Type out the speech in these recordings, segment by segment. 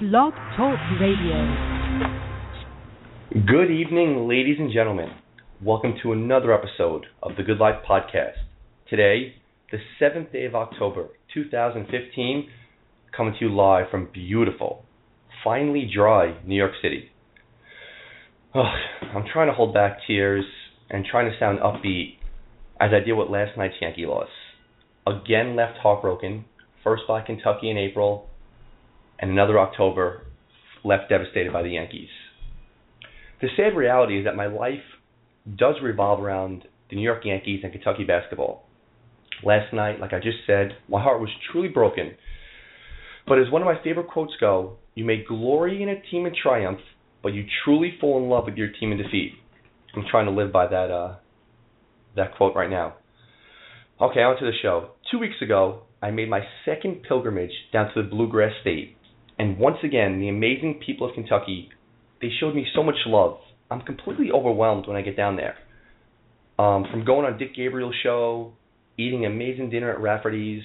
Blog Talk Radio. Good evening, ladies and gentlemen. Welcome to another episode of the Good Life Podcast. Today, the 7th day of October, 2015, coming to you live from beautiful, finely dry New York City. I'm trying to hold back tears and trying to sound upbeat as I deal with last night's Yankee loss. Again left heartbroken, first by Kentucky in April, and another October left devastated by the Yankees. The sad reality is that my life does revolve around the New York Yankees and Kentucky basketball. Last night, like I just said, my heart was truly broken. But as one of my favorite quotes go, you may glory in a team in triumph, but you truly fall in love with your team in defeat. I'm trying to live by that uh, that quote right now. Okay, on to the show. Two weeks ago, I made my second pilgrimage down to the Bluegrass State, and once again, the amazing people of Kentucky, they showed me so much love. I'm completely overwhelmed when I get down there. Um, from going on Dick Gabriel's show, eating amazing dinner at Rafferty's,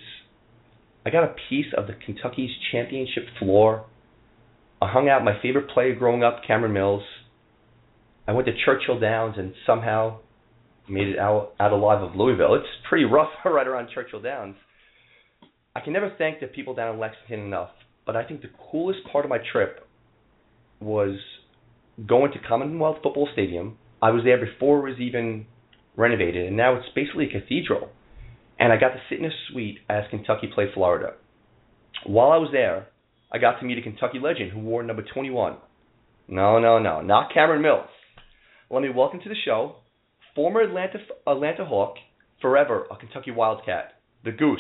I got a piece of the Kentucky's championship floor. I hung out my favorite player growing up, Cameron Mills. I went to Churchill Downs and somehow made it out, out alive of Louisville. It's pretty rough right around Churchill Downs. I can never thank the people down in Lexington enough, but I think the coolest part of my trip was going to Commonwealth Football Stadium. I was there before it was even renovated, and now it's basically a cathedral. And I got to sit in a suite as Kentucky played Florida. While I was there, I got to meet a Kentucky legend who wore number 21. No, no, no, not Cameron Mills. Let me welcome to the show former Atlanta Atlanta Hawk, forever a Kentucky Wildcat, the Goose,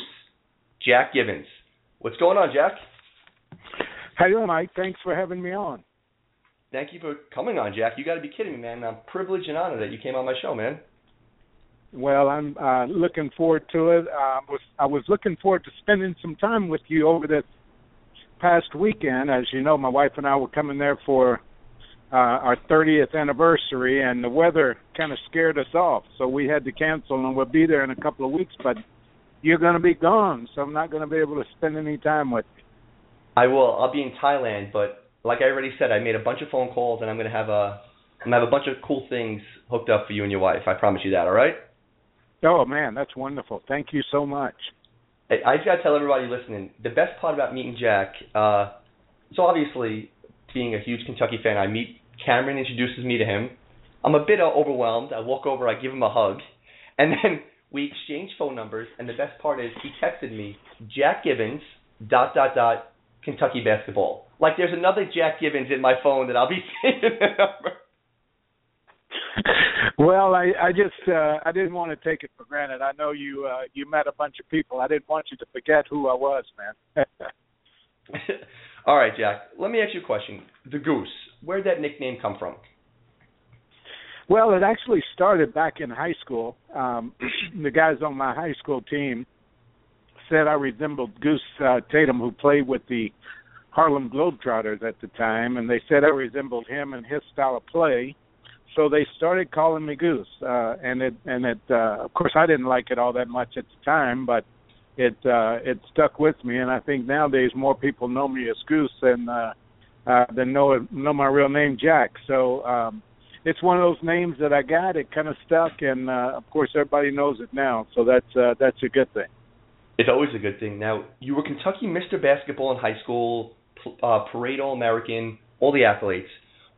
Jack Givens. What's going on, Jack? How you doing, Mike? Thanks for having me on. Thank you for coming on, Jack. You got to be kidding me, man. I'm privileged and honored that you came on my show, man. Well, I'm uh, looking forward to it. Uh, was I was looking forward to spending some time with you over this past weekend. As you know, my wife and I were coming there for uh, our 30th anniversary, and the weather kind of scared us off, so we had to cancel, and we'll be there in a couple of weeks. But you're going to be gone, so I'm not going to be able to spend any time with you. I will. I'll be in Thailand, but like I already said, I made a bunch of phone calls, and I'm going to have a I'm gonna have a bunch of cool things hooked up for you and your wife. I promise you that. All right? Oh man, that's wonderful. Thank you so much. I, I just gotta tell everybody listening, the best part about meeting Jack, uh, so obviously being a huge Kentucky fan, I meet Cameron introduces me to him. I'm a bit uh, overwhelmed. I walk over, I give him a hug, and then we exchange phone numbers. And the best part is he texted me Jack Givens dot dot dot Kentucky basketball. Like there's another Jack Givens in my phone that I'll be seeing the number. well, I I just uh, I didn't want to take it for granted. I know you uh, you met a bunch of people. I didn't want you to forget who I was, man. All right, Jack. Let me ask you a question. The Goose. Where did that nickname come from? Well, it actually started back in high school. Um, the guys on my high school team said I resembled Goose uh, Tatum, who played with the Harlem Globetrotters at the time, and they said I resembled him and his style of play. So they started calling me Goose, uh, and it and it. Uh, of course, I didn't like it all that much at the time, but it uh, it stuck with me, and I think nowadays more people know me as Goose than uh, uh, than know know my real name Jack. So um, it's one of those names that I got. It kind of stuck, and uh, of course everybody knows it now. So that's uh, that's a good thing. It's always a good thing. Now you were Kentucky Mr. Basketball in high school, uh, Parade All American, all the athletes.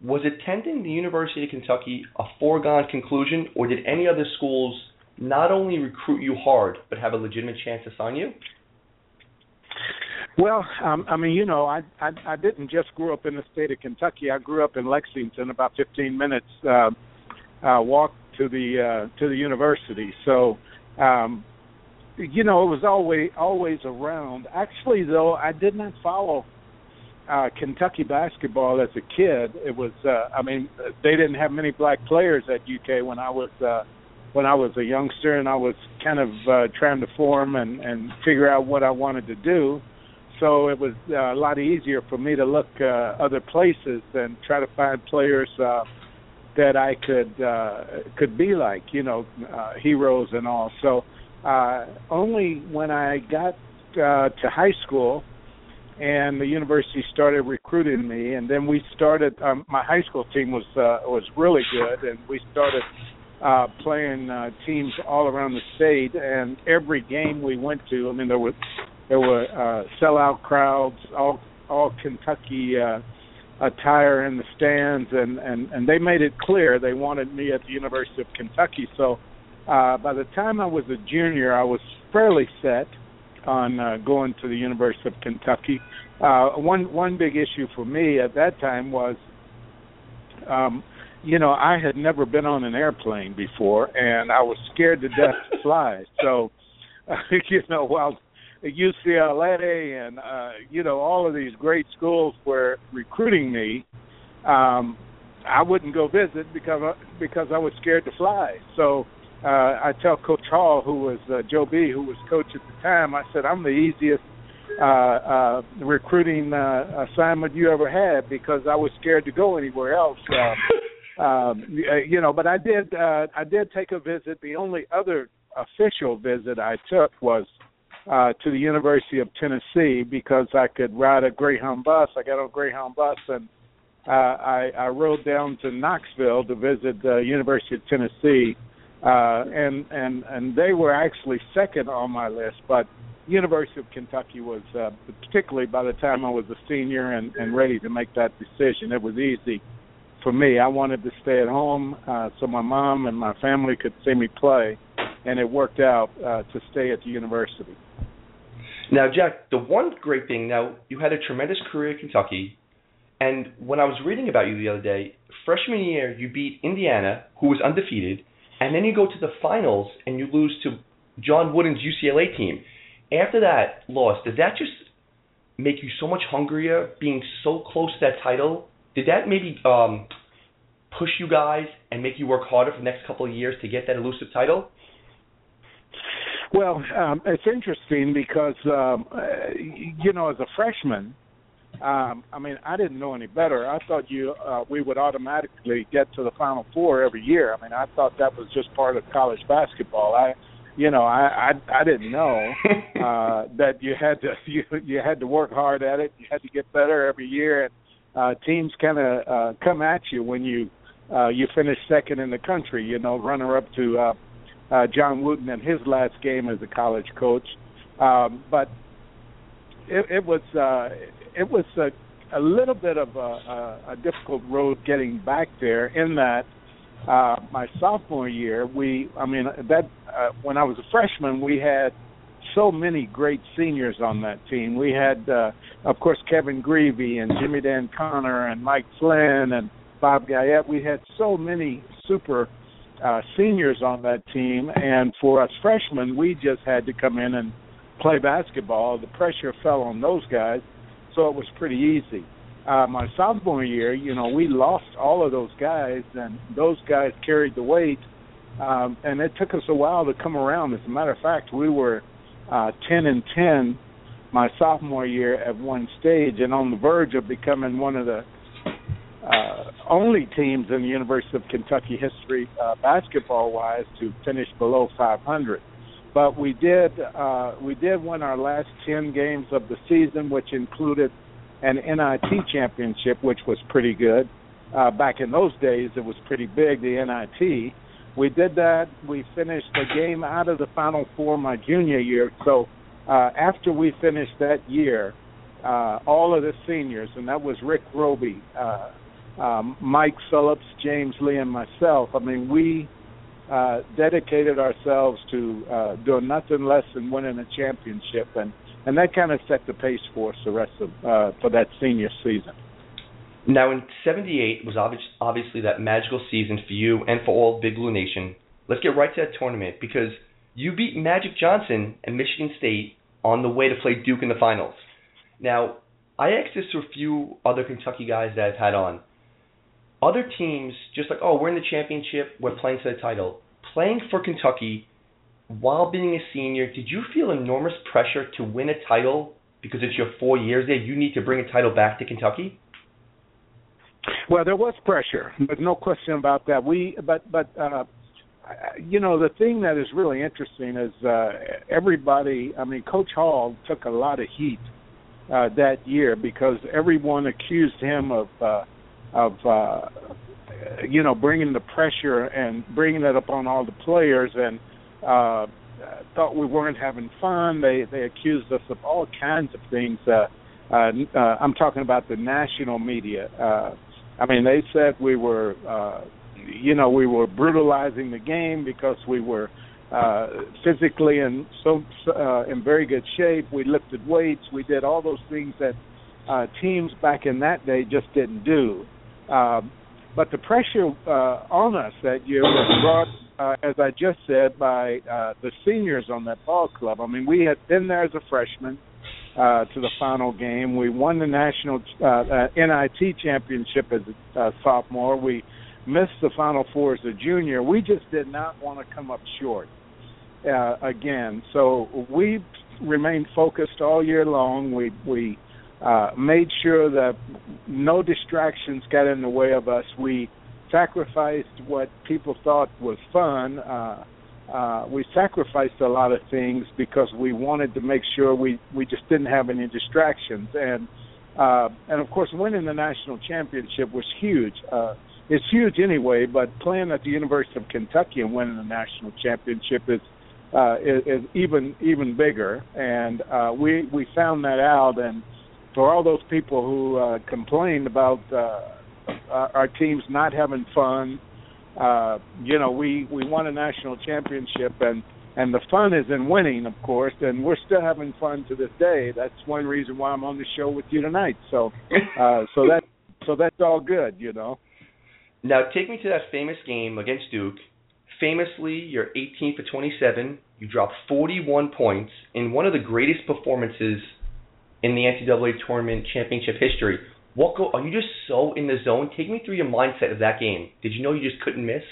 Was attending the University of Kentucky a foregone conclusion, or did any other schools not only recruit you hard, but have a legitimate chance to sign you? Well, um, I mean, you know, I, I I didn't just grow up in the state of Kentucky. I grew up in Lexington, about 15 minutes uh, uh, walk to the uh, to the university. So, um, you know, it was always always around. Actually, though, I did not follow uh, Kentucky basketball as a kid. It was, uh, I mean, they didn't have many black players at UK when I was uh, when I was a youngster, and I was kind of uh, trying to form and and figure out what I wanted to do so it was uh, a lot easier for me to look uh, other places and try to find players uh, that I could uh, could be like, you know, uh, heroes and all. So uh, only when I got uh, to high school and the university started recruiting me. And then we started. Um, my high school team was uh, was really good, and we started uh, playing uh, teams all around the state. And every game we went to, I mean, there were there were uh, sellout crowds, all all Kentucky uh, attire in the stands, and and and they made it clear they wanted me at the University of Kentucky. So uh, by the time I was a junior, I was fairly set on uh, going to the University of Kentucky. Uh, one one big issue for me at that time was, um, you know, I had never been on an airplane before, and I was scared to death to fly. So, uh, you know, while UCLA and uh, you know all of these great schools were recruiting me, um, I wouldn't go visit because I, because I was scared to fly. So uh, I tell Coach Hall, who was uh, Joe B, who was coach at the time, I said I'm the easiest uh, uh, recruiting uh, assignment you ever had because I was scared to go anywhere else. Uh, um, you know, but I did uh, I did take a visit. The only other official visit I took was uh, to the University of Tennessee because I could ride a Greyhound bus. I got on a Greyhound bus and uh, I, I rode down to Knoxville to visit the University of Tennessee, uh, and and and they were actually second on my list, but University of Kentucky was uh, particularly by the time I was a senior and, and ready to make that decision. It was easy for me. I wanted to stay at home uh, so my mom and my family could see me play, and it worked out uh, to stay at the university. Now, Jack, the one great thing now you had a tremendous career at Kentucky, and when I was reading about you the other day, freshman year you beat Indiana, who was undefeated, and then you go to the finals and you lose to John Wooden's UCLA team. After that loss, did that just make you so much hungrier, being so close to that title? Did that maybe um, push you guys and make you work harder for the next couple of years to get that elusive title? Well, um, it's interesting because um, uh, you know, as a freshman, um, I mean, I didn't know any better. I thought you uh, we would automatically get to the Final Four every year. I mean, I thought that was just part of college basketball. I, you know, I I, I didn't know uh, that you had to you you had to work hard at it. You had to get better every year, and uh, teams kind of uh, come at you when you uh, you finish second in the country. You know, runner up to uh, uh, John Wooden in his last game as a college coach. Um, but it, it was uh, it was a, a little bit of a, a, a difficult road getting back there. In that uh, my sophomore year, we I mean that uh, when I was a freshman, we had so many great seniors on that team. We had, uh, of course, Kevin Grevey and Jimmy Dan Connor and Mike Flynn and Bob Guyette. We had so many super uh, seniors on that team, and for us freshmen, we just had to come in and play basketball. The pressure fell on those guys, so it was pretty easy. Uh, my sophomore year, you know, we lost all of those guys, and those guys carried the weight, um, and it took us a while to come around. As a matter of fact, we were uh, 10 and 10 my sophomore year at one stage, and on the verge of becoming one of the uh, only teams in the University of Kentucky history, uh, basketball-wise, to finish below 500. But we did uh, we did win our last 10 games of the season, which included an NIT championship, which was pretty good. Uh, back in those days, it was pretty big, the NIT. We did that. We finished the game out of the Final Four my junior year. So uh, after we finished that year, uh, all of the seniors, and that was Rick Robey, uh, um, Mike Phillips, James Lee, and myself. I mean, we uh, dedicated ourselves to uh, doing nothing less than winning a championship, and and that kind of set the pace for us the rest of uh, for that senior season. Now, in '78 was obvious, obviously that magical season for you and for all Big Blue Nation. Let's get right to that tournament because you beat Magic Johnson and Michigan State on the way to play Duke in the finals. Now, I asked this to a few other Kentucky guys that I've had on other teams just like, oh, we're in the championship, we're playing for the title. Playing for Kentucky while being a senior, did you feel enormous pressure to win a title because it's your four years there? You need to bring a title back to Kentucky. Well, there was pressure, but no question about that. We, but, but, uh, you know, the thing that is really interesting is uh, everybody. I mean, Coach Hall took a lot of heat uh, that year because everyone accused him of uh, of uh, you know bringing the pressure and bringing it upon all the players and uh, thought we weren't having fun. They they accused us of all kinds of things. Uh, uh, uh, I'm talking about the national media. Uh, I mean, they said we were, uh, you know, we were brutalizing the game because we were uh, physically in so uh, in very good shape. We lifted weights. We did all those things that uh, teams back in that day just didn't do. Uh, but the pressure uh, on us that year was brought, uh, as I just said, by uh, the seniors on that ball club. I mean, we had been there as a freshman uh, to the final game. We won the national uh, uh, NIT championship as a uh, sophomore. We missed the Final Four as a junior. We just did not want to come up short uh, again. So we remained focused all year long. We we uh, made sure that no distractions got in the way of us. We sacrificed what people thought was fun. Uh, uh, we sacrificed a lot of things because we wanted to make sure we we just didn't have any distractions and uh, and of course winning the national championship was huge. Uh, it's huge anyway, but playing at the University of Kentucky and winning the national championship is uh, is, is even even bigger. And uh, we we found that out. And for all those people who uh, complained about uh, our, teams not having fun, uh, you know, we we won a national championship and. And the fun is in winning, of course, and we're still having fun to this day. That's one reason why I'm on the show with you tonight. So, uh, so that so that's all good, you know. Now, take me to that famous game against Duke. Famously, you're 18 for 27. You dropped 41 points in one of the greatest performances in the NCAA tournament championship history. What go? Are you just so in the zone? Take me through your mindset of that game. Did you know you just couldn't miss?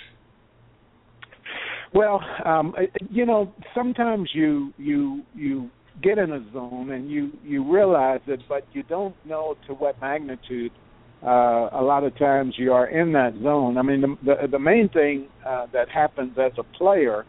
Well, um, you know, sometimes you you you get in a zone and you you realize it, but you don't know to what magnitude uh, a lot of times you are in that zone. I mean, the the, the main thing uh, that happens as a player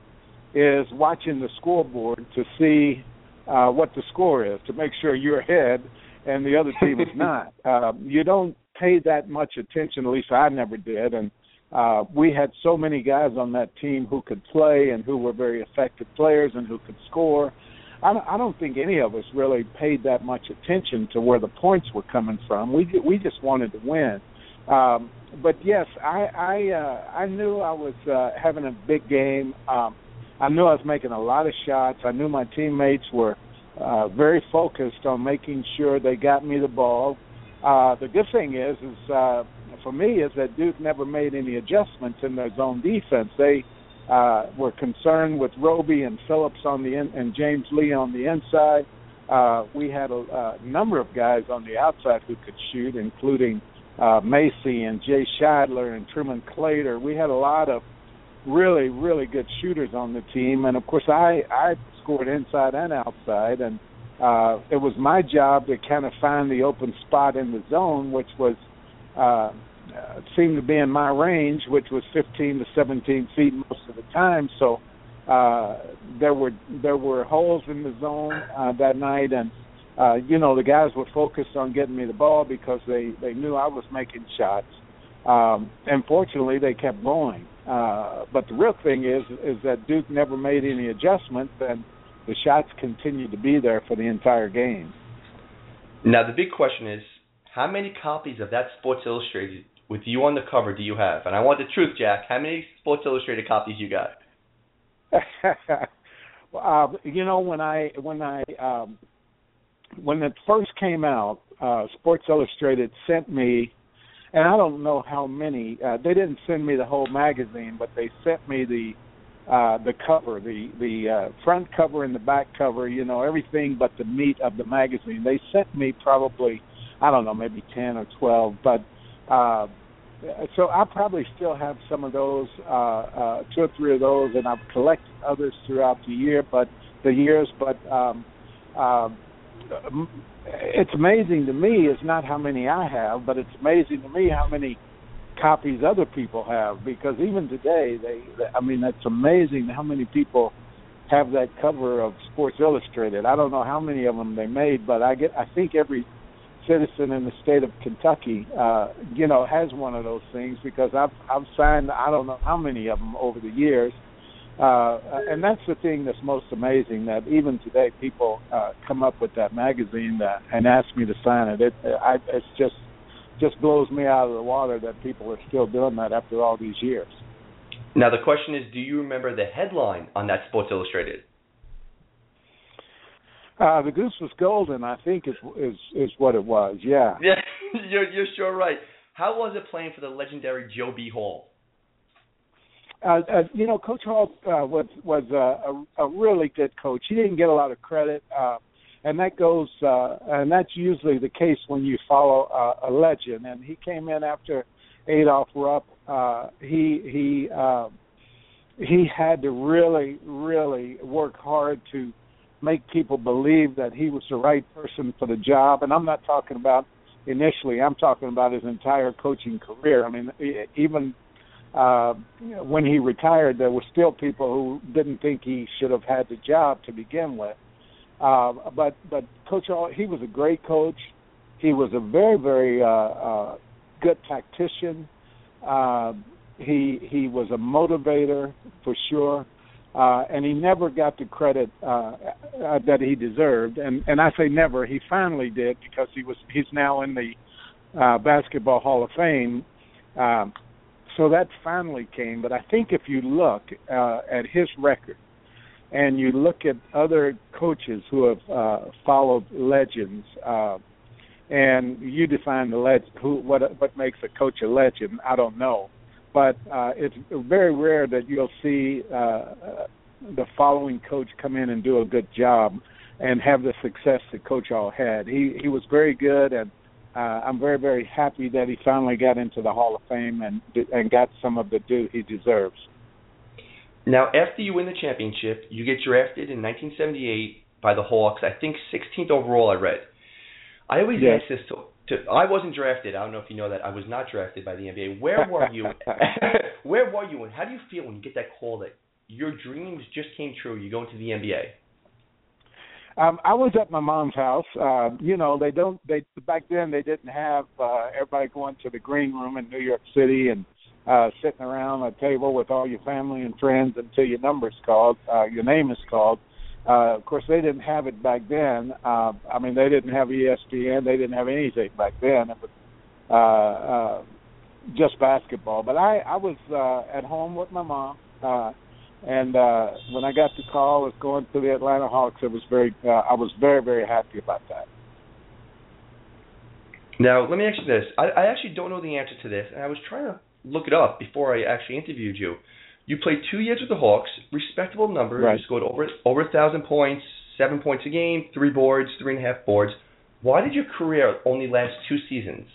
is watching the scoreboard to see uh, what the score is to make sure you're ahead and the other team is not. Uh, you don't pay that much attention. At least I never did, and uh, we had so many guys on that team who could play and who were very effective players and who could score I don't, I don't think any of us really paid that much attention to where the points were coming from. We we just wanted to win. Um, but yes, I I uh, I knew I was uh, having a big game. Um, I knew I was making a lot of shots. I knew my teammates were uh, very focused on making sure they got me the ball. Uh, the good thing is, is uh, for me, is that Duke never made any adjustments in their zone defense. They uh, were concerned with Robey and Phillips on the in, and James Lee on the inside. Uh, we had a, a number of guys on the outside who could shoot, including uh, Macy and Jay Shidler and Truman Claytor. We had a lot of really, really good shooters on the team, and of course, I I scored inside and outside, and uh, it was my job to kind of find the open spot in the zone, which was uh, seemed to be in my range, which was 15 to 17 feet most of the time. So uh, there were there were holes in the zone uh, that night, and uh, you know the guys were focused on getting me the ball because they they knew I was making shots. Um, and fortunately, they kept going. Uh, but the real thing is is that Duke never made any adjustments, and the shots continued to be there for the entire game. Now the big question is, how many copies of that Sports Illustrated with you on the cover do you have? And I want the truth, Jack. How many Sports Illustrated copies you got? uh, you know, when I when I um, when it first came out, uh, Sports Illustrated sent me, and I don't know how many. Uh, they didn't send me the whole magazine, but they sent me the uh the cover the the uh front cover and the back cover you know everything but the meat of the magazine they sent me probably i don't know maybe 10 or 12 but uh, so I probably still have some of those, uh, uh, two or three of those, and I've collected others throughout the year, but the years. But um, um, it's amazing to me. It's not how many I have, but it's amazing to me how many copies other people have. Because even today, they, they I mean, it's amazing how many people have that cover of Sports Illustrated. I don't know how many of them they made, but I get I think every citizen in the state of Kentucky, uh, you know, has one of those things because I've I've signed I don't know how many of them over the years, uh, and that's the thing that's most amazing that even today people uh, come up with that magazine that, and ask me to sign it. It I, it's just just blows me out of the water that people are still doing that after all these years. Now the question is, do you remember the headline on that Sports Illustrated? Uh, the goose was golden, I think is is is what it was. Yeah. Yeah, you're you're sure right. How was it playing for the legendary Joe B. Hall? Uh, uh, you know, Coach Hall uh, was was a, a, a really good coach. He didn't get a lot of credit, uh, and that goes uh, and that's usually the case when you follow uh, a legend. And he came in after Adolph Rupp. Uh, he he uh, he had to really really work hard to make people believe that he was the right person for the job. And I'm not talking about initially. I'm talking about his entire coaching career. I mean, even uh, when he retired, there were still people who didn't think he should have had the job to begin with. Uh, but but Coach, he was a great coach. He was a very very uh, uh, good tactician. Uh, he he was a motivator for sure uh, and he never got the credit uh, uh, that he deserved. And and I say never. He finally did because he was he's now in the uh, Basketball Hall of Fame. Um, so that finally came. But I think if you look uh, at his record and you look at other coaches who have uh, followed legends. Uh, and you define the legend. Who, what, what makes a coach a legend? I don't know but uh, it's very rare that you'll see uh, the following coach come in and do a good job and have the success that Coach Hall had. He he was very good, and uh, I'm very very happy that he finally got into the Hall of Fame and and got some of the due he deserves. Now, after you win the championship, you get drafted in 1978 by the Hawks. I think 16th overall. I read. I always yes. ask this to to, I wasn't drafted. I don't know if you know that. I was not drafted by the NBA. Where were you? where were you? And how do you feel when you get that call that your dreams just came true? You go into the NBA. Um, I was at my mom's house. Uh, you know, they don't. They back then they didn't have uh, everybody going to the green room in New York City and uh, sitting around a table with all your family and friends until your number's called, uh, your name is called. Uh, of course, they didn't have it back then. Uh, I mean, they didn't have ESPN. They didn't have anything back then. It was uh, uh, just basketball. But I, I was uh, at home with my mom, uh, and uh, when I got the call, was going to the Atlanta Hawks. It was very, uh, I was very, very happy about that. Now, let me ask you this. I, I actually don't know the answer to this, and I was trying to look it up before I actually interviewed you. You played two years with the Hawks, respectable numbers. Right. You scored over over a thousand points, seven points a game, three boards, three and a half boards. Why did your career only last two seasons?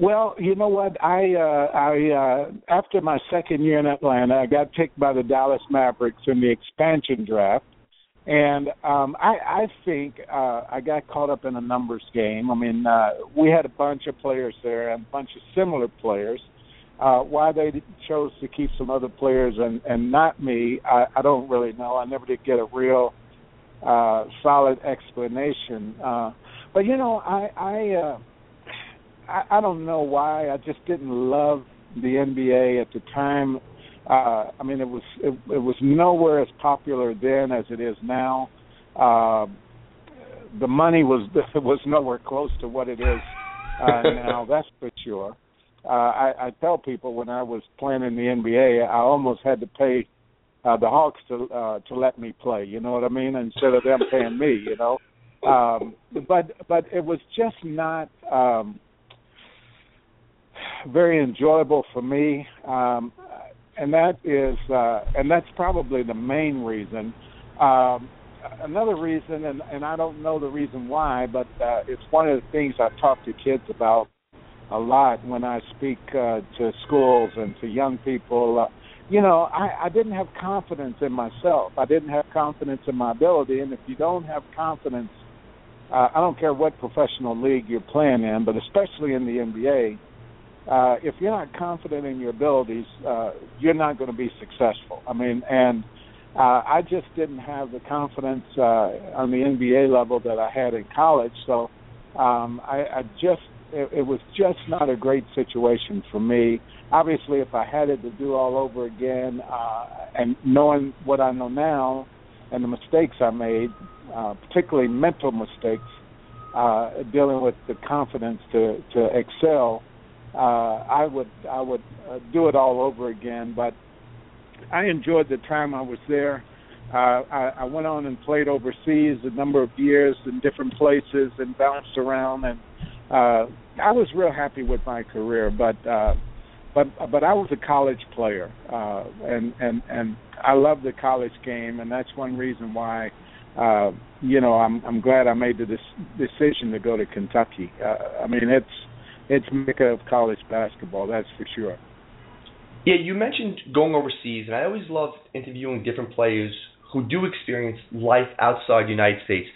Well, you know what? I uh I uh after my second year in Atlanta, I got picked by the Dallas Mavericks in the expansion draft. And um I I think uh I got caught up in a numbers game. I mean, uh we had a bunch of players there and a bunch of similar players uh, why they chose to keep some other players and and not me, I, I don't really know. I never did get a real uh, solid explanation. Uh, but you know, I I, uh, I I don't know why. I just didn't love the NBA at the time. Uh, I mean, it was it, it was nowhere as popular then as it is now. Uh, the money was was nowhere close to what it is uh, now. That's for sure uh, I, I tell people when I was playing in the NBA, I almost had to pay uh, the Hawks to uh, to let me play. You know what I mean? Instead of them paying me, you know. Um, but but it was just not um, very enjoyable for me, um, and that is uh, and that's probably the main reason. Um, another reason, and, and I don't know the reason why, but uh, it's one of the things I talk to kids about a lot when I speak uh, to schools and to young people. Uh, you know, I, I didn't have confidence in myself. I didn't have confidence in my ability. And if you don't have confidence, uh, I don't care what professional league you're playing in, but especially in the NBA, uh, if you're not confident in your abilities, uh, you're not going to be successful. I mean, and uh, I just didn't have the confidence uh, on the NBA level that I had in college. So um, I, I just it, it was just not a great situation for me. Obviously, if I had it to do all over again, uh, and knowing what I know now and the mistakes I made, uh, particularly mental mistakes, uh, dealing with the confidence to to excel, uh, I would I would uh, do it all over again. But I enjoyed the time I was there. Uh, I, I went on and played overseas a number of years in different places and bounced around, and uh, I was real happy with my career. But uh, but but I was a college player, uh, and and and I love the college game, and that's one reason why. Uh, you know, I'm I'm glad I made the des- decision to go to Kentucky. Uh, I mean, it's it's mecca of college basketball, that's for sure. Yeah, you mentioned going overseas, and I always love interviewing different players who do experience life outside the United States.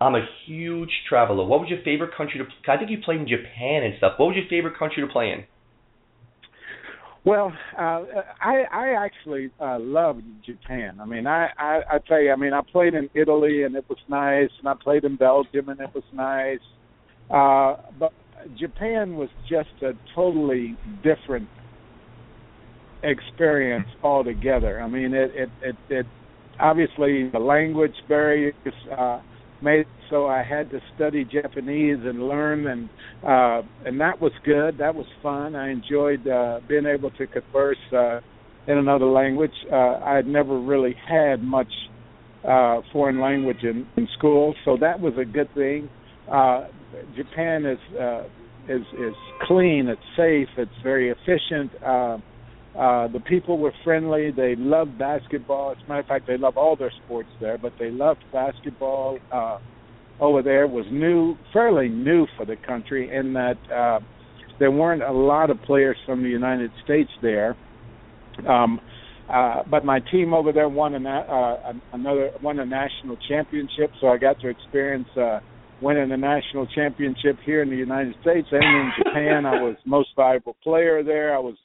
I'm a huge traveler. What was your favorite country to? I think you played in Japan and stuff. What was your favorite country to play in? Well, uh, I I actually uh, loved Japan. I mean, I, I I tell you, I mean, I played in Italy and it was nice, and I played in Belgium and it was nice. Uh, but Japan was just a totally different experience altogether. I mean, it it it, it obviously the language barriers uh, made so I had to study Japanese and learn, and uh, and that was good. That was fun. I enjoyed uh, being able to converse uh, in another language. Uh, I had never really had much uh, foreign language in, in school, so that was a good thing. Uh, Japan is uh, is is clean. It's safe. It's very efficient. Uh, uh, the people were friendly. They loved basketball. As a matter of fact, they love all their sports there, but they loved basketball. Uh, over there was new, fairly new for the country, in that uh, there weren't a lot of players from the United States there. Um, uh, but my team over there won a uh, another won a national championship, so I got to experience uh, winning a national championship here in the United States and in Japan. I was most valuable player there. I was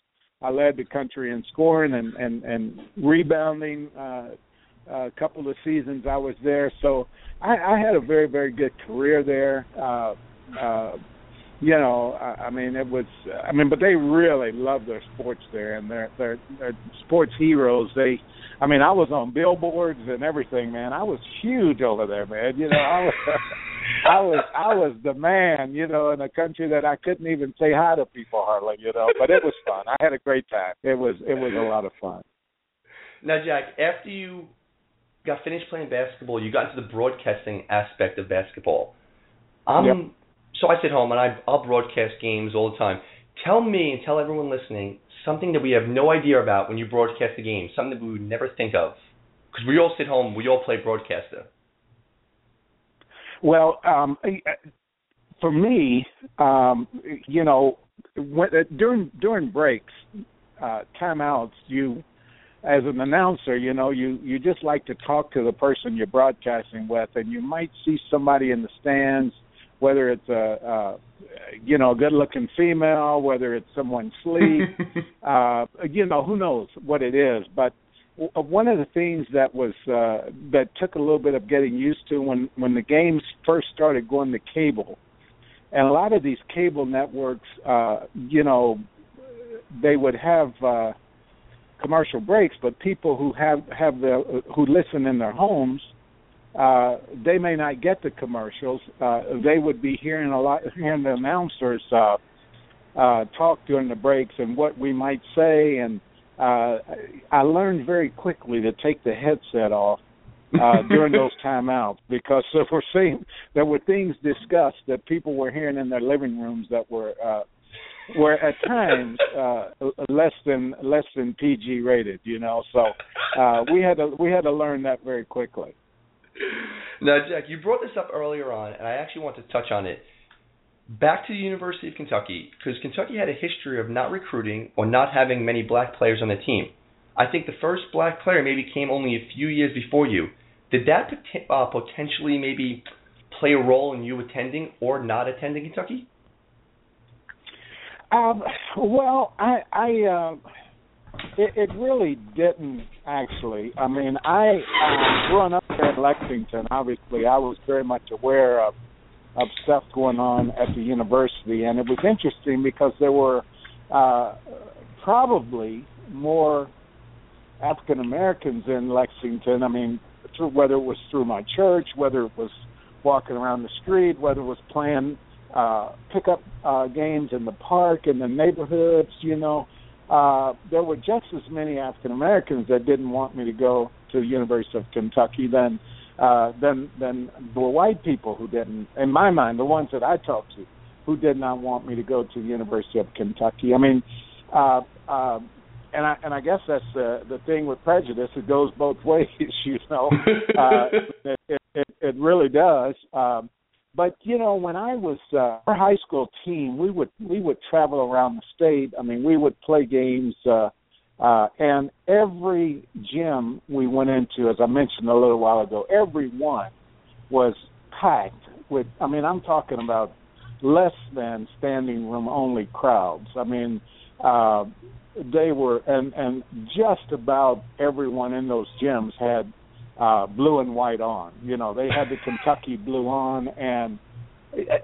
I led the country in scoring and and and rebounding. Uh, a couple of seasons I was there, so I, I had a very very good career there. Uh, uh, you know, I, I mean, it was. I mean, but they really love their sports there, and they're they're, they're sports heroes. They, I mean, I was on billboards and everything, man. I was huge over there, man. You know, I was. I was I was the man, you know, in a country that I couldn't even say hi to people hardly, you know. But it was fun. I had a great time. It was it was a lot of fun. Now, Jack, after you got finished playing basketball, you got into the broadcasting aspect of basketball. Um, yep. So I sit home and I I'll broadcast games all the time. Tell me and tell everyone listening something that we have no idea about when you broadcast a game, something that we would never think of. Because we all sit home, we all play broadcaster. Well, um, for me, um, you know, when, uh, during during breaks, uh, timeouts, you as an announcer, you know, you you just like to talk to the person you're broadcasting with, and you might see somebody in the stands, whether it's a, a you know, a good-looking female, whether it's someone sleep, uh, you know, who knows what it is, but one of the things that was uh, that took a little bit of getting used to when when the games first started going to cable, and a lot of these cable networks, uh, you know, they would have uh, commercial breaks, but people who have have the who listen in their homes, uh, they may not get the commercials. Uh, they would be hearing a lot, hearing the announcers uh, uh, talk during the breaks and what we might say and uh, I learned very quickly to take the headset off uh, during those timeouts because there were seeing, there were things discussed that people were hearing in their living rooms that were uh, were at times uh, less than less than PG rated. You know, so uh, we had to we had to learn that very quickly. Now, Jack, you brought this up earlier on, and I actually want to touch on it back to the University of Kentucky because Kentucky had a history of not recruiting or not having many black players on the team. I think the first black player maybe came only a few years before you. Did that pot- uh, potentially maybe play a role in you attending or not attending Kentucky? Um, well, I, I, uh, it, it really didn't actually. I mean, I uh, growing up in Lexington, obviously, I was very much aware of of stuff going on at the university, and it was interesting because there were uh, probably more African Americans in Lexington. I mean, through, whether it was through my church, whether it was walking around the street, whether it was playing uh pickup uh games in the park in the neighborhoods, you know, there were just as many African Americans that didn't want me to go to the University of Kentucky than uh than than the white people who didn't in my mind, the ones that I talked to who did not want me to go to the University of Kentucky. I mean, uh uh and I and I guess that's the the thing with prejudice. It goes both ways, you know. uh, it, it, it it really does. Um, but you know, when I was uh, our high school team, we would we would travel around the state. I mean, we would play games, uh, uh, and every gym we went into, as I mentioned a little while ago, every one was packed with. I mean, I'm talking about less than standing room only crowds. I mean, uh, they were, and and just about everyone in those gyms had uh blue and white on. You know, they had the Kentucky blue on and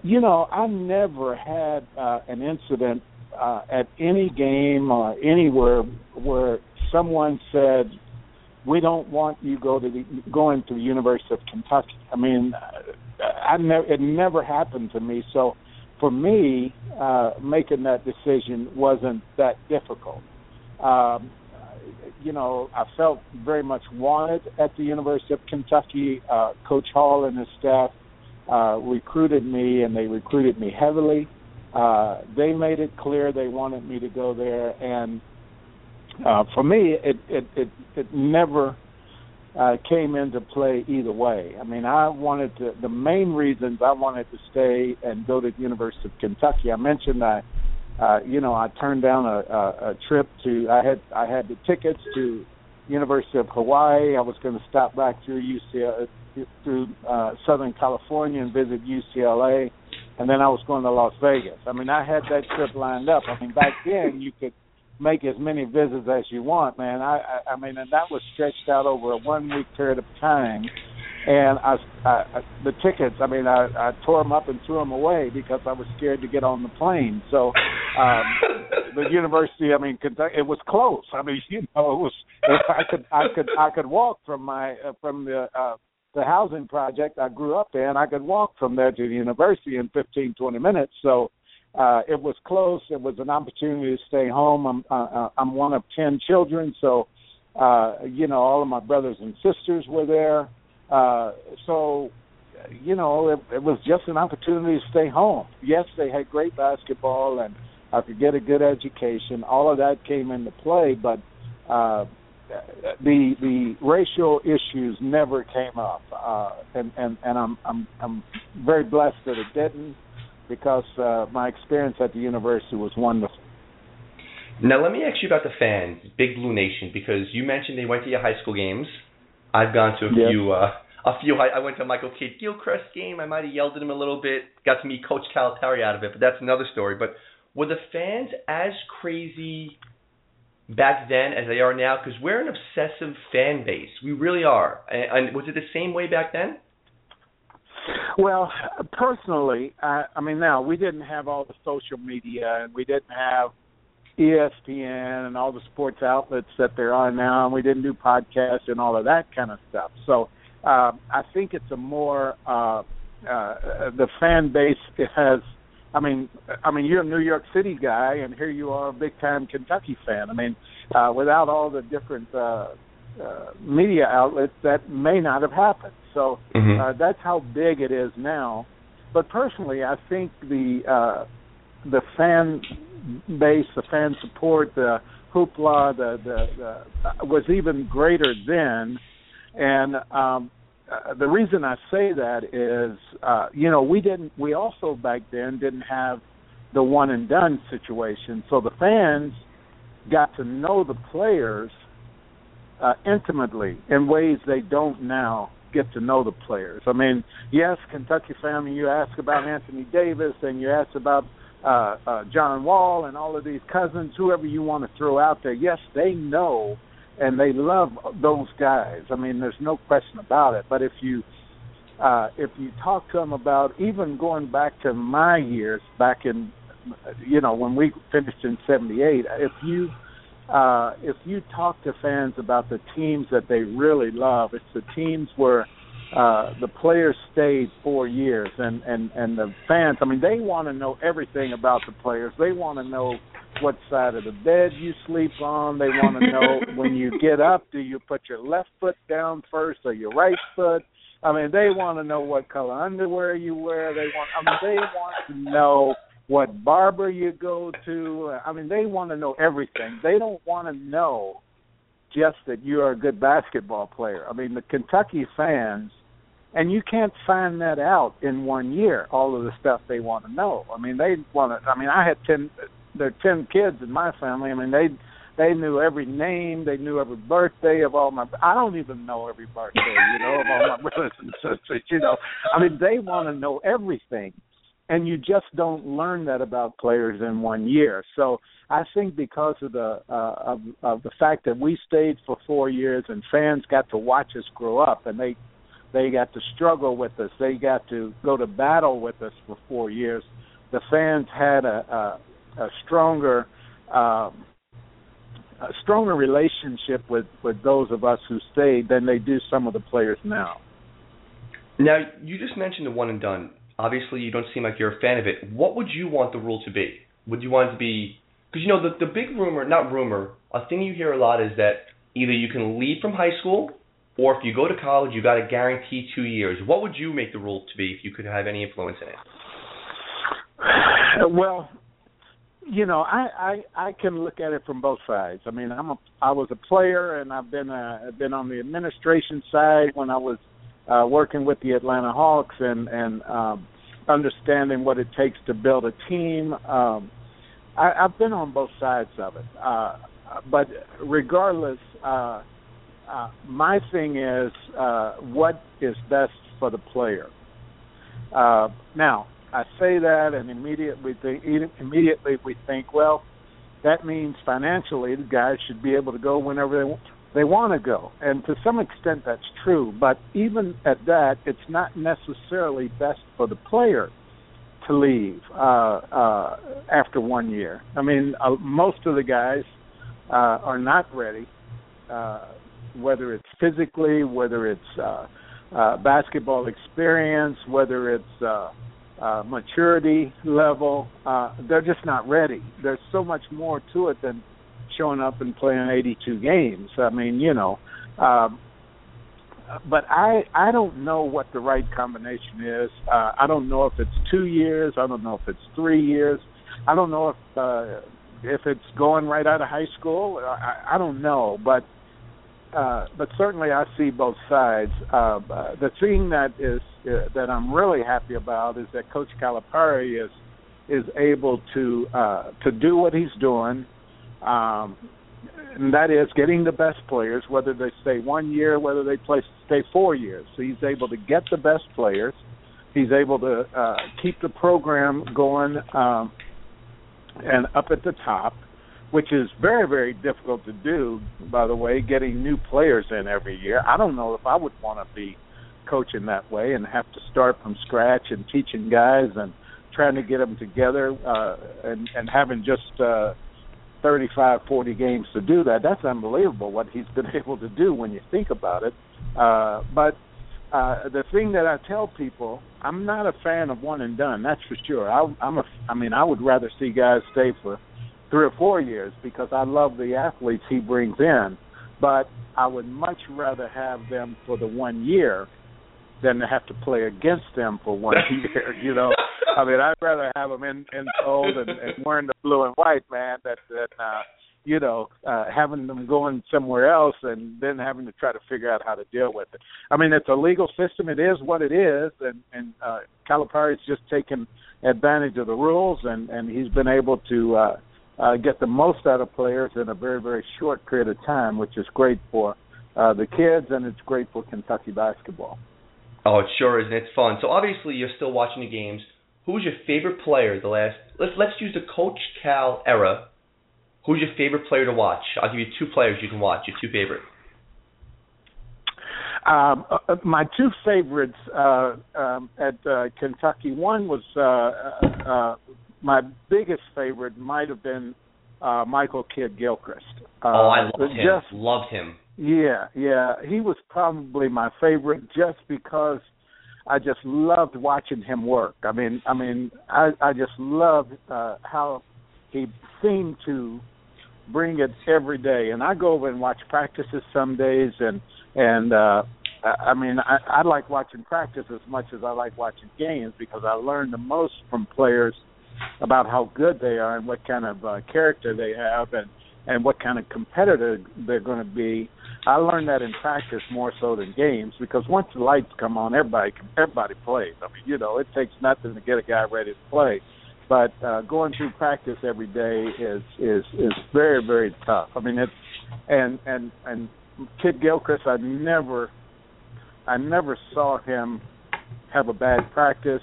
you know, I never had uh an incident uh at any game or anywhere where someone said we don't want you go to the going to the University of Kentucky. I mean, I never it never happened to me. So for me, uh making that decision wasn't that difficult. Um you know, I felt very much wanted at the University of Kentucky. Uh, Coach Hall and his staff uh, recruited me, and they recruited me heavily. Uh, they made it clear they wanted me to go there, and uh, for me, it it it, it never uh, came into play either way. I mean, I wanted to. The main reasons I wanted to stay and go to the University of Kentucky. I mentioned I uh, you know, I turned down a, a, a trip to. I had I had the tickets to University of Hawaii. I was going to stop back through UCLA, through uh, Southern California and visit UCLA, and then I was going to Las Vegas. I mean, I had that trip lined up. I mean, back then you could make as many visits as you want, man. I I, I mean, and that was stretched out over a one week period of time and I, I the tickets. I mean, I, I tore them up and threw them away because I was scared to get on the plane. So um, the university, I mean, Kentucky, it was close. I mean, you know, it was. I could I could I could walk from my uh, from the uh, the housing project I grew up in. I could walk from there to the university in fifteen twenty minutes. So. Uh, it was close. It was an opportunity to stay home. I'm uh, uh I'm one of ten children, so uh, you know all of my brothers and sisters were there. Uh, so, you know, it, it was just an opportunity to stay home. Yes, they had great basketball, and I could get a good education. All of that came into play, but uh, the the racial issues never came up, uh, and and and I'm I'm I'm very blessed that it didn't, because uh, my experience at the university was wonderful. Now let me ask you about the fans, Big Blue Nation, because you mentioned they went to your high school games. I've gone to a yep. few. Uh, a few. I, I went to Michael Kidd Gilchrist game. I might have yelled at him a little bit. Got to meet Coach Calipari out of it, but that's another story. But were the fans as crazy back then as they are now? Because we're an obsessive fan base. We really are. And, and was it the same way back then? Well, personally, I, I mean, now we didn't have all the social media, and we didn't have ESPN and all the sports outlets that there are now, and we didn't do podcasts and all of that kind of stuff. So uh, I think it's a more uh, uh, the fan base has. I mean, I mean, you're a New York City guy, and here you are, a big time Kentucky fan. I mean, uh, without all the different uh, uh, media outlets, that may not have happened. So mm-hmm. uh, that's how big it is now. But personally, I think the uh, the fan base, the fan support, the hoopla, the the, the was even greater then, and um, uh, the reason I say that is, uh, you know, we didn't. We also back then didn't have the one and done situation, so the fans got to know the players uh, intimately in ways they don't now get to know the players. I mean, yes, Kentucky family, you ask about Anthony Davis and you ask about uh, uh, John Wall and all of these cousins, whoever you want to throw out there, yes, they know and they love those guys. I mean, there's no question about it. But if you uh, if you talk to them about even going back to my years back in you know when we finished in 78 if you uh if you talk to fans about the teams that they really love it's the teams where uh the players stayed 4 years and and and the fans I mean they want to know everything about the players they want to know what side of the bed you sleep on they want to know when you get up do you put your left foot down first or your right foot I mean, they want to know what color underwear you wear. They want. I mean, they want to know what barber you go to. I mean, they want to know everything. They don't want to know just that you're a good basketball player. I mean, the Kentucky fans, and you can't find that out in one year. All of the stuff they want to know. I mean, they want to. I mean, I had ten. There are ten kids in my family. I mean, they they knew every name. They knew every birthday of all my. I don't even know every birthday, you know, of all my brothers and sisters. You know, I mean, they want to know everything, and you just don't learn that about players in one year. So I think because of the uh, of of the fact that we stayed for four years and fans got to watch us grow up, and they they got to struggle with us. They got to go to battle with us for four years. The fans had a, a, stronger um, a stronger relationship with with those of us who stayed than they do some of the players now. Now, you just mentioned the one and done. Obviously, you don't seem like you're a fan of it. What would you want the rule to be? Would you want it to be because you know the the big rumor, not rumor, a thing you hear a lot is that either you can leave from high school or if you go to college, you got to guarantee two years. What would you make the rule to be if you could have any influence in it? Well, you know, I, I I can look at it from both sides. I mean, I'm a I was a player, and I've been uh, been on the administration side when I was uh, working with the Atlanta Hawks and and um, understanding what it takes to build a team. Um, I, I've been on both sides of it, uh, but regardless, uh, uh, my thing is uh, what is best for the player. Uh, now, I say that, and immediately think, immediately we think, well, that means financially the guys should be able to go whenever they want they want to go, and to some extent that's true. But even at that, it's not necessarily best for the player to leave uh, uh, after one year. I mean, uh, most of the guys uh, are not ready, uh, whether it's physically, whether it's uh, uh, basketball experience, whether it's uh, uh, maturity level, uh, they're just not ready. There's so much more to it than showing up and playing 82 games. I mean, you know, um, but I I don't know what the right combination is. Uh, I don't know if it's two years. I don't know if it's three years. I don't know if uh, if it's going right out of high school. I, I don't know, but uh, but certainly I see both sides. Uh, the thing that is uh, that I'm really happy about is that Coach Calipari is is able to uh, to do what he's doing, um, and that is getting the best players, whether they stay one year, whether they play stay four years. So he's able to get the best players. He's able to uh, keep the program going um, and up at the top which is very very difficult to do by the way getting new players in every year i don't know if i would want to be coaching that way and have to start from scratch and teaching guys and trying to get them together uh and and having just uh 35 40 games to do that that's unbelievable what he's been able to do when you think about it uh but uh the thing that I tell people, I'm not a fan of one and done. That's for sure. I, I'm a. I mean, I would rather see guys stay for three or four years because I love the athletes he brings in, but I would much rather have them for the one year than to have to play against them for one year. You know, I mean, I'd rather have them in in cold and, and wearing the blue and white, man, than than uh, you know uh, having them going somewhere else and then having to try to figure out how to deal with it. I mean, it's a legal system. It is what it is, and and uh, Calipari's just taken advantage of the rules, and and he's been able to. uh uh, get the most out of players in a very very short period of time, which is great for uh, the kids and it's great for Kentucky basketball. Oh, it sure is, and it's fun. So obviously you're still watching the games. Who was your favorite player the last? Let's let's use the Coach Cal era who's your favorite player to watch? I'll give you two players you can watch. Your two favorite. Um, uh, uh, my two favorites uh, um, at uh, Kentucky. One was uh, uh, uh, my biggest favorite. Might have been uh, Michael Kidd Gilchrist. Uh, oh, I loved him. Just, loved him. Yeah, yeah. He was probably my favorite just because I just loved watching him work. I mean, I mean, I I just loved uh, how he seemed to bring it every day. And I go over and watch practices some days, and and uh, I mean, I, I like watching practice as much as I like watching games because I learn the most from players about how good they are and what kind of uh, character they have and and what kind of competitor they're going to be. I learned that in practice more so than games because once the lights come on, everybody everybody plays. I mean, you know, it takes nothing to get a guy ready to play. But uh, going through practice every day is is is very very tough. I mean, it's and and and Kidd Gilchrist, I never I never saw him have a bad practice,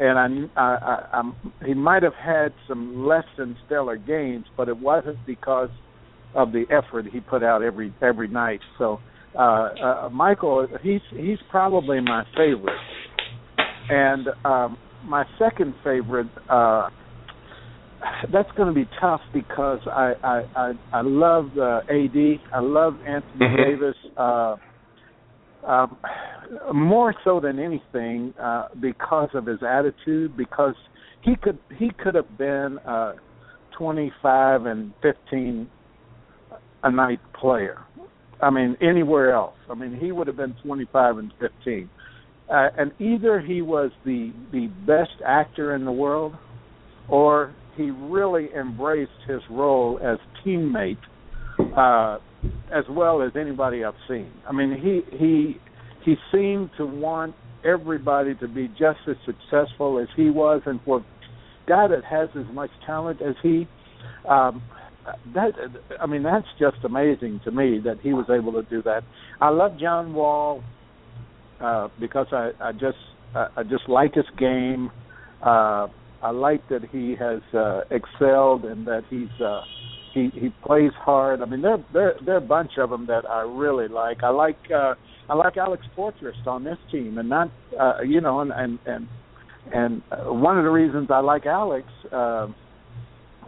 and I, I, I he might have had some less than stellar games, but it wasn't because of the effort he put out every every night. So uh, uh, Michael, he's he's probably my favorite, and um, my second favorite. Uh, that's going to be tough because I I I, I love uh, AD. I love Anthony Mhm. Davis. Uh, um, more so than anything uh, because of his attitude. Because he could he could have been a 25 and 15 a night player. I mean anywhere else. I mean he would have been 25 and 15. Uh, and either he was the the best actor in the world, or he really embraced his role as teammate uh, as well as anybody I've seen. I mean, he he he seemed to want everybody to be just as successful as he was, and for guy that has as much talent as he, um, that I mean, that's just amazing to me that he was able to do that. I love John Wall uh, because I I just I, I just like his game. Uh, I like that he has uh, excelled and that he's uh, he he plays hard. I mean, there there there are a bunch of them that I really like. I like uh, I like Alex Poythress on this team, and not uh, you know, and and and and uh, one of the reasons I like Alex uh,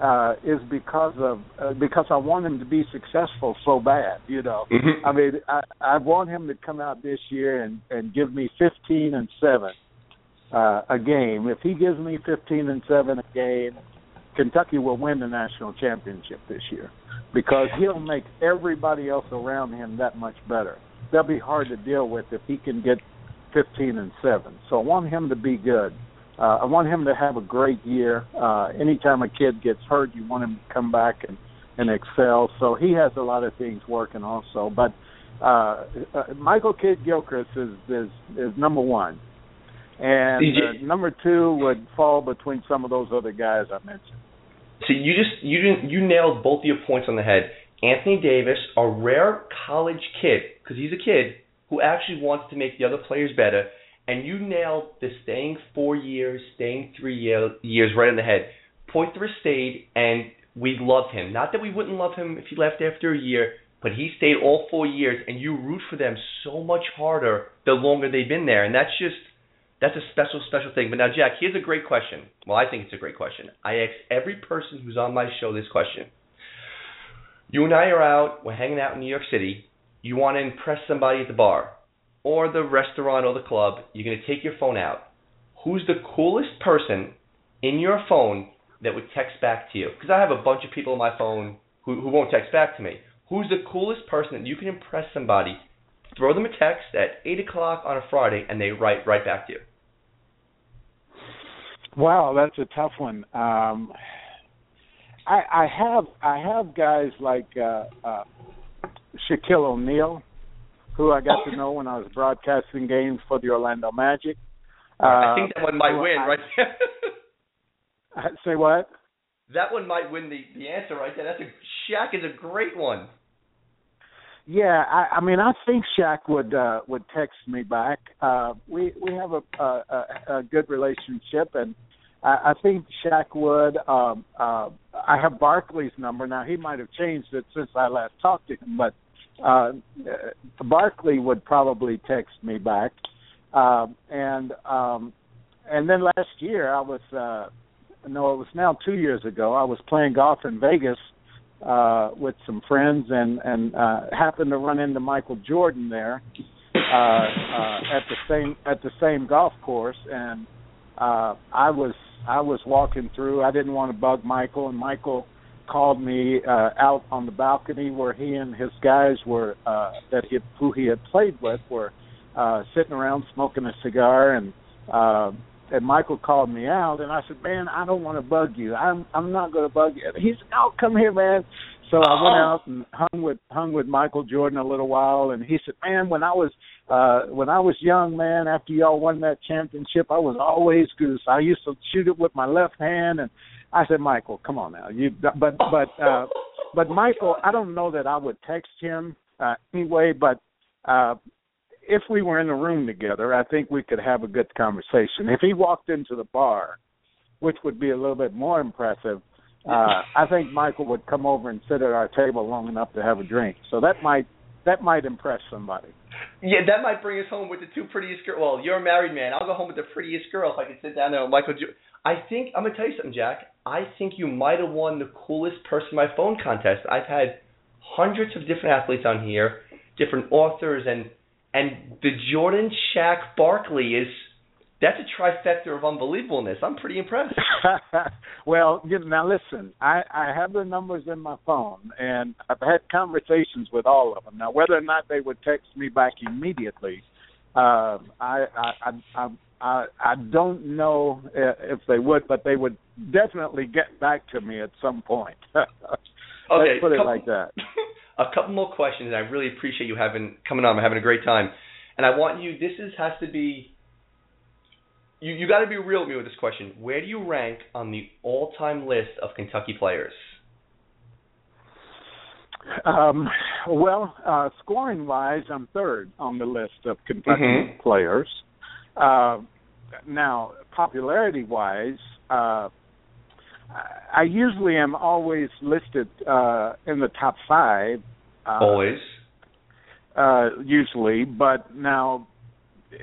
uh, is because of uh, because I want him to be successful so bad. You know, Mhm. I mean, I I want him to come out this year and and give me 15 and seven uh, a game. If he gives me 15 and seven a game, Kentucky will win the national championship this year because he'll make everybody else around him that much better. They'll be hard to deal with if he can get 15 and seven. So I want him to be good. Uh, I want him to have a great year. Uh, anytime a kid gets hurt, you want him to come back and and excel. So he has a lot of things working also. But uh, uh, Michael Kidd Gilchrist is is is number one, and uh, number two would fall between some of those other guys I mentioned. So you just you didn't you nailed both your points on the head. Anthony Davis, a rare college kid, because he's a kid who actually wants to make the other players better, and you nailed the staying four years, staying three year, years right in the head. Poythress stayed, and we loved him. Not that we wouldn't love him if he left after a year, but he stayed all four years, and you root for them so much harder the longer they've been there, and that's just that's a special, special thing. But now, Jack, here's a great question. Well, I think it's a great question. I ask every person who's on my show this question. You and I are out, we're hanging out in New York City. You want to impress somebody at the bar or the restaurant or the club. You're going to take your phone out. Who's the coolest person in your phone that would text back to you? Because I have a bunch of people on my phone who, who won't text back to me. Who's the coolest person that you can impress somebody? Throw them a text at 8 o'clock on a Friday and they write right back to you. Wow, that's a tough one. Um, I, I have I have guys like uh, uh, Shaquille O'Neal, who I got to know when I was broadcasting games for the Orlando Magic. I think that one might Uh, win, I- right? I, say what? that one might win the, the answer right there. That's a Shaq is a great one. Yeah, I, I mean, I think Shaq would uh, would text me back. Uh, we we have a, a, a, a good relationship, and I, I think Shaq would. Um, uh, I have Barkley's number now. He might have changed it since I last talked to him, but uh, Barkley would probably text me back. Uh, and um, and then last year I was uh, no, it was now two years ago. I was playing golf in Vegas uh, with some friends and and uh, happened to run into Michael Jordan there uh, uh, at the same at the same golf course, and uh, I was I was walking through. I didn't want to bug Michael, and Michael called me uh, out on the balcony where he and his guys were uh, that he who he had played with were uh, sitting around smoking a cigar and. Uh, and Michael called me out, and I said, "Man, I don't want to bug you. I'm I'm not going to bug you." He said, "Oh, come here, man." So I went out and hung with hung with Michael Jordan a little while, and he said, "Man, when I was uh when I was young, man, after y'all won that championship, I was always goose. I used to shoot it with my left hand." And I said, "Michael, come on now, you." But but uh but Michael, I don't know that I would text him uh anyway, but uh if we were in a room together, I think we could have a good conversation. If he walked into the bar, which would be a little bit more impressive, uh, I think Michael would come over and sit at our table long enough to have a drink. So that might that might impress somebody. Yeah, that might bring us home with the two prettiest girls. Well, you're a married man. I'll go home with the prettiest girl if I can sit down there with Michael. I think I'm gonna tell you something, Jack. I think you might have won the coolest person my phone contest. I've had hundreds of different athletes on here, different authors, and and the Jordan Shaq Barkley is that's a trifecta of unbelievableness. I'm pretty impressed. well, you know, now listen, I I have the numbers in my phone, and I've had conversations with all of them. Now, whether or not they would text me back immediately, uh, I, I I I I don't know if they would, but they would definitely get back to me at some point. okay, Let's put it couple, like that. a couple more questions, and I really appreciate you having coming on. I'm having a great time, and I want you. This is has to be. You you got to be real with me with this question. Where do you rank on the all-time list of Kentucky players? Um, well, uh, scoring wise, I'm third on the list of Kentucky Mhm. players. Uh, now, popularity wise, uh, I- I usually am always listed uh, in the top five. Uh, Always. uh usually but now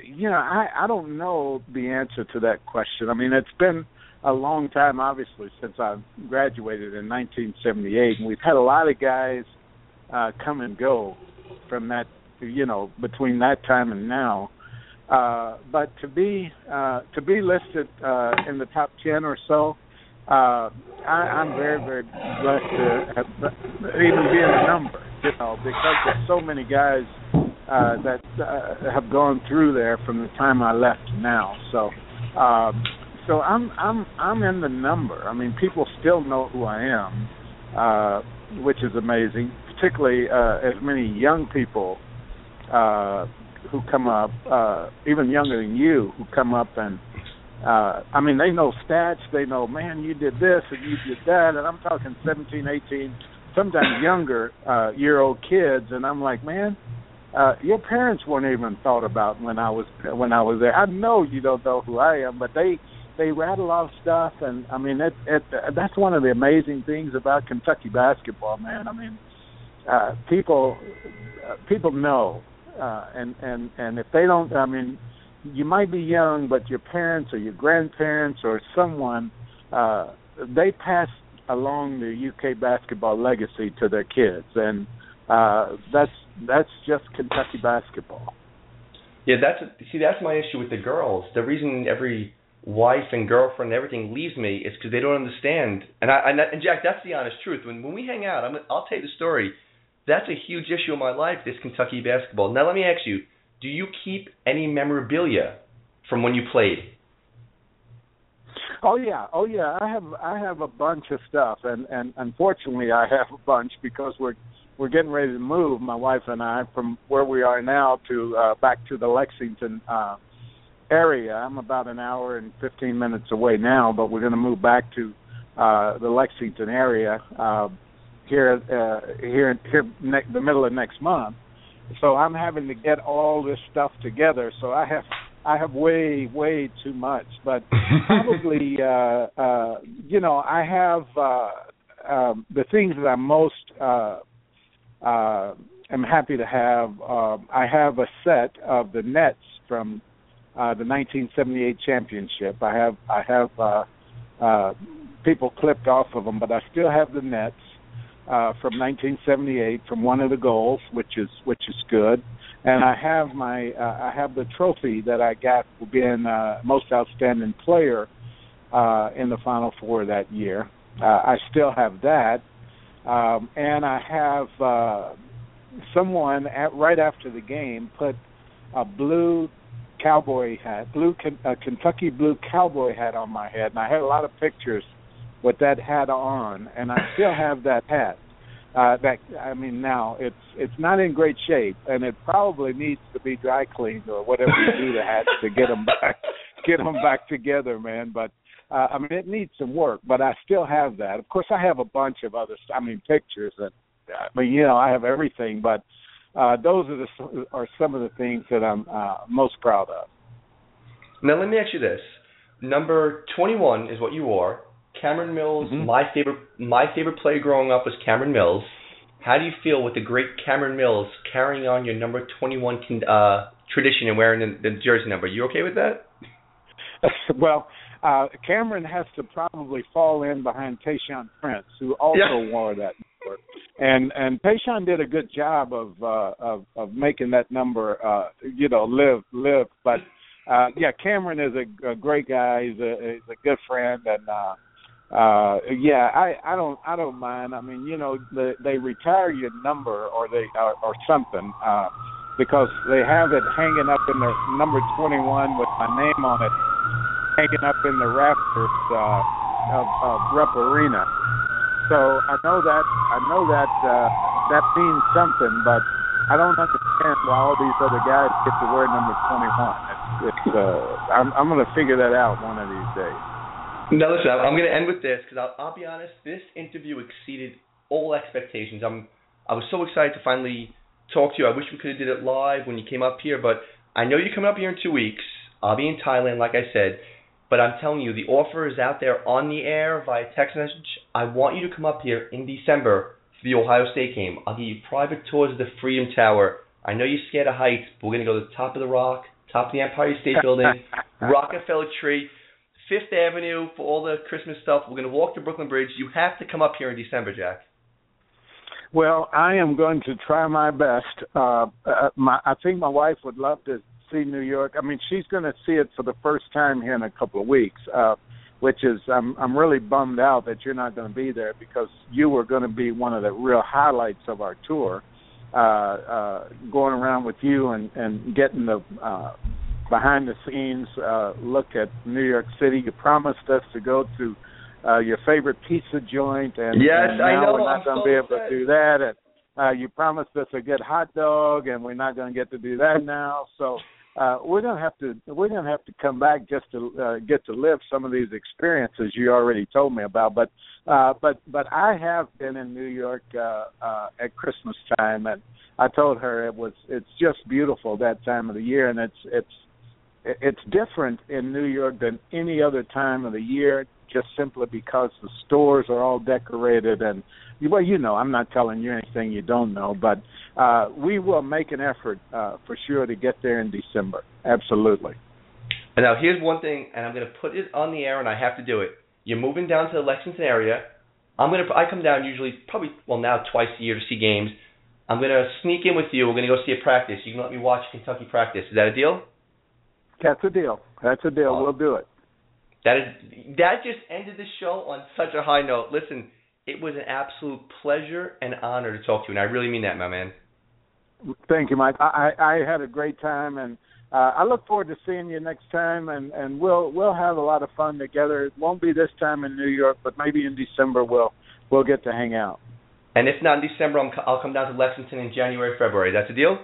you know i i don't know the answer to that question i mean it's been a long time obviously since i graduated in 1978 and we've had a lot of guys uh come and go from that you know between that time and now uh but to be uh to be listed uh in the top 10 or so uh I, I'm very, very blessed to have, even be in the number, you know, because there's so many guys uh, that uh, have gone through there from the time I left now. So, um, so I'm I'm I'm in the number. I mean, people still know who I am, uh, which is amazing. Particularly uh, as many young people uh, who come up, uh, even younger than you, who come up and uh I mean they know stats, they know man you did this and you did that and I'm talking 17, 18, sometimes younger uh year old kids and I'm like, man, uh your parents weren't even thought about when I was when I was there. I know you don't know who I am, but they they rattle off stuff and I mean it it that's one of the amazing things about Kentucky basketball, man. I mean uh people uh, people know uh and and and if they don't I mean you might be young, but your parents or your grandparents or someone uh, they pass along the UK basketball legacy to their kids, and uh, that's that's just Kentucky basketball. Yeah, that's see, that's my issue with the girls. The reason every wife and girlfriend and everything leaves me is because they don't understand. And I and, and Jack, that's the honest truth. When when we hang out, I'm, I'll tell you the story. That's a huge issue in my life. This Kentucky basketball. Now let me ask you do you keep any memorabilia from when you played? Oh yeah, oh yeah. I have I have a bunch of stuff, and and unfortunately I have a bunch because we're we're getting ready to move, my wife and I, from where we are now to uh, back to the Lexington uh, area. I'm about an hour and 15 minutes away now, but we're going to move back to uh, the Lexington area uh, here uh, here here ne- the middle of next month so I'm having to get all this stuff together. So I have I have way way too much, but probably uh, uh, you know I have uh, um, the things that I'm most uh, uh, am happy to have. Uh, I have a set of the nets from uh, the 1978 championship. I have I have uh, uh, people clipped off of them, but I still have the nets uh, from 1978 from one of the goals, which is which is good. And I have my uh, I have the trophy that I got for being uh, most outstanding player uh, in the Final Four that year. Uh, I still have that, um, and I have uh, someone at right after the game put a blue cowboy hat, blue a Kentucky blue cowboy hat on my head, and I had a lot of pictures with that hat on, and I still have that hat. Uh, that I mean, now it's it's not in great shape, and it probably needs to be dry cleaned or whatever you do to hats to get them back, get them back together, man. But uh, I mean, it needs some work, but I still have that. Of course, I have a bunch of other, I mean, pictures and I mean, you know, I have everything, but uh, those are the are some of the things that I'm uh, most proud of. Now, let me ask you this: number 21 is what you wore. Cameron Mills, mm-hmm. my favorite, my favorite player growing up was Cameron Mills. How do you feel with the great Cameron Mills carrying on your number 21 uh, tradition and wearing the, the jersey number? You okay with that? well, uh, Cameron has to probably fall in behind Tayshaun Prince, who also yeah. wore that number. And and Tayshaun did a good job of uh, of of making that number, uh, you know, live live. But uh, yeah, Cameron is a, a great guy. He's a he's a good friend, and uh, uh yeah i i don't i don't mind i mean you know the, they retire your number or they or, or something uh because they have it hanging up in the number 21 with my name on it hanging up in the rafters uh of, of Rupp Arena so i know that i know that uh that means something but i don't understand why all these other guys get to word number 21 it's it's uh i'm i'm going to figure that out one of these days now listen, I'm going to end with this because I'll, I'll be honest. This interview exceeded all expectations. I'm I was so excited to finally talk to you. I wish we could have did it live when you came up here, but I know you're coming up here in two weeks. I'll be in Thailand, like I said. But I'm telling you, the offer is out there on the air via text message. I want you to come up here in December for the Ohio State game. I'll give you private tours of the Freedom Tower. I know you're scared of heights, but we're going to go to the top of the rock, top of the Empire State Building, Rockefeller Tree. Fifth Avenue for all the Christmas stuff. We're going to walk to Brooklyn Bridge. You have to come up here in December, Jack. Well, I am going to try my best. Uh, uh, my, I think my wife would love to see New York. I mean, she's going to see it for the first time here in a couple of weeks, uh, which is I'm I'm really bummed out that you're not going to be there because you were going to be one of the real highlights of our tour. Uh, uh, going around with you and and getting the uh, behind the scenes uh, look at New York City. You promised us to go to uh, your favorite pizza joint, and, yes, and now I know. we're not going to be able to do that. And uh, you promised us a good hot dog, and we're not going to get to do that now. So uh, going to have to going to have to come back just to uh, get to live some of these experiences you already told me about. But uh, but but I have been in New York uh, uh, at Christmas time, and I told her it was it's just beautiful that time of the year, and it's it's it's different in New York than any other time of the year just simply because the stores are all decorated and well you know I'm not telling you anything you don't know but uh we will make an effort uh for sure to get there in December. Absolutely. And now here's one thing and I'm going to put it on the air and I have to do it. You're moving down to the Lexington area. I'm going to I come down usually probably well now twice a year to see games. I'm going to sneak in with you. We're going to go see a practice. You can let me watch Kentucky practice. Is that a deal? That's a deal. That's a deal. we'll do it. That is that just ended the show on such a high note. Listen, it was an absolute pleasure and honor to talk to you, and I really mean that, my man. Thank you, Mike. I I had a great time, and uh, I look forward to seeing you next time, and and we'll we'll have a lot of fun together. It won't be this time in New York, but maybe in December we'll we'll get to hang out. And if not in December, i I'll come down to Lexington in January, February. That's a deal.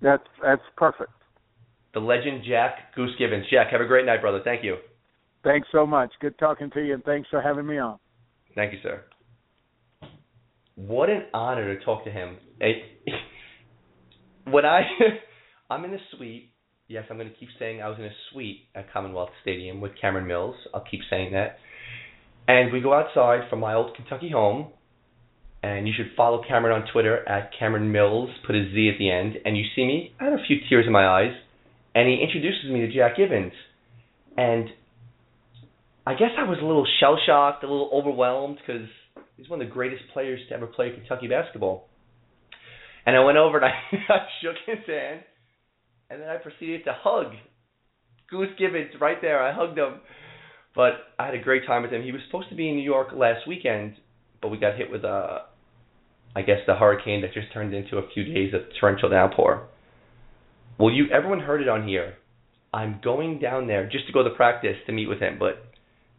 That's that's perfect the legend Jack Goose Givens. Jack, have a great night, brother. Thank you. Thanks so much. Good talking to you, and thanks for having me on. Thank you, sir. What an honor to talk to him. when I, I'm in a suite. Yes, I'm going to keep saying I was in a suite at Commonwealth Stadium with Cameron Mills. I'll keep saying that. And we go outside from my old Kentucky home, and you should follow Cameron on Twitter at Cameron Mills, put a Z at the end, and you see me. I had a few tears in my eyes, and he introduces me to Jack Givens. And I guess I was a little shell shocked, a little overwhelmed because he's one of the greatest players to ever play Kentucky basketball. And I went over and I, I shook his hand, and then I proceeded to hug Goose Givens right there. I hugged him, but I had a great time with him. He was supposed to be in New York last weekend, but we got hit with a, uh, guess the hurricane that just turned into a few days of torrential downpour. Well, you everyone heard it on here. I'm going down there just to go to practice to meet with him, but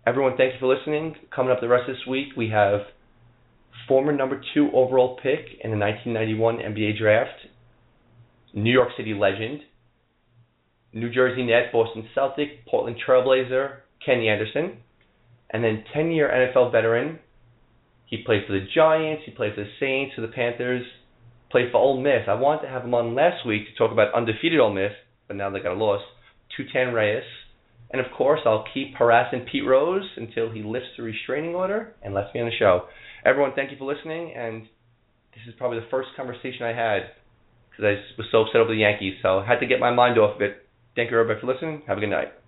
Everyone, thanks for listening. Coming up the rest of this week, we have former number two overall pick in the 1991 NBA draft, New York City legend, New Jersey Net, Boston Celtic, Portland Trailblazer, Kenny Anderson, and then 10 year NFL veteran. He played for the Giants, he played for the Saints, for the Panthers, played for Ole Miss. I wanted to have him on last week to talk about undefeated Ole Miss, but now they got a loss. Tutan Reyes. And of course, I'll keep harassing Pete Rose until he lifts the restraining order and lets me on the show. Everyone, thank you for listening. And this is probably the first conversation I had because I was so upset over the Yankees. So I had to get my mind off of it. Thank you, everybody, for listening. Have a good night.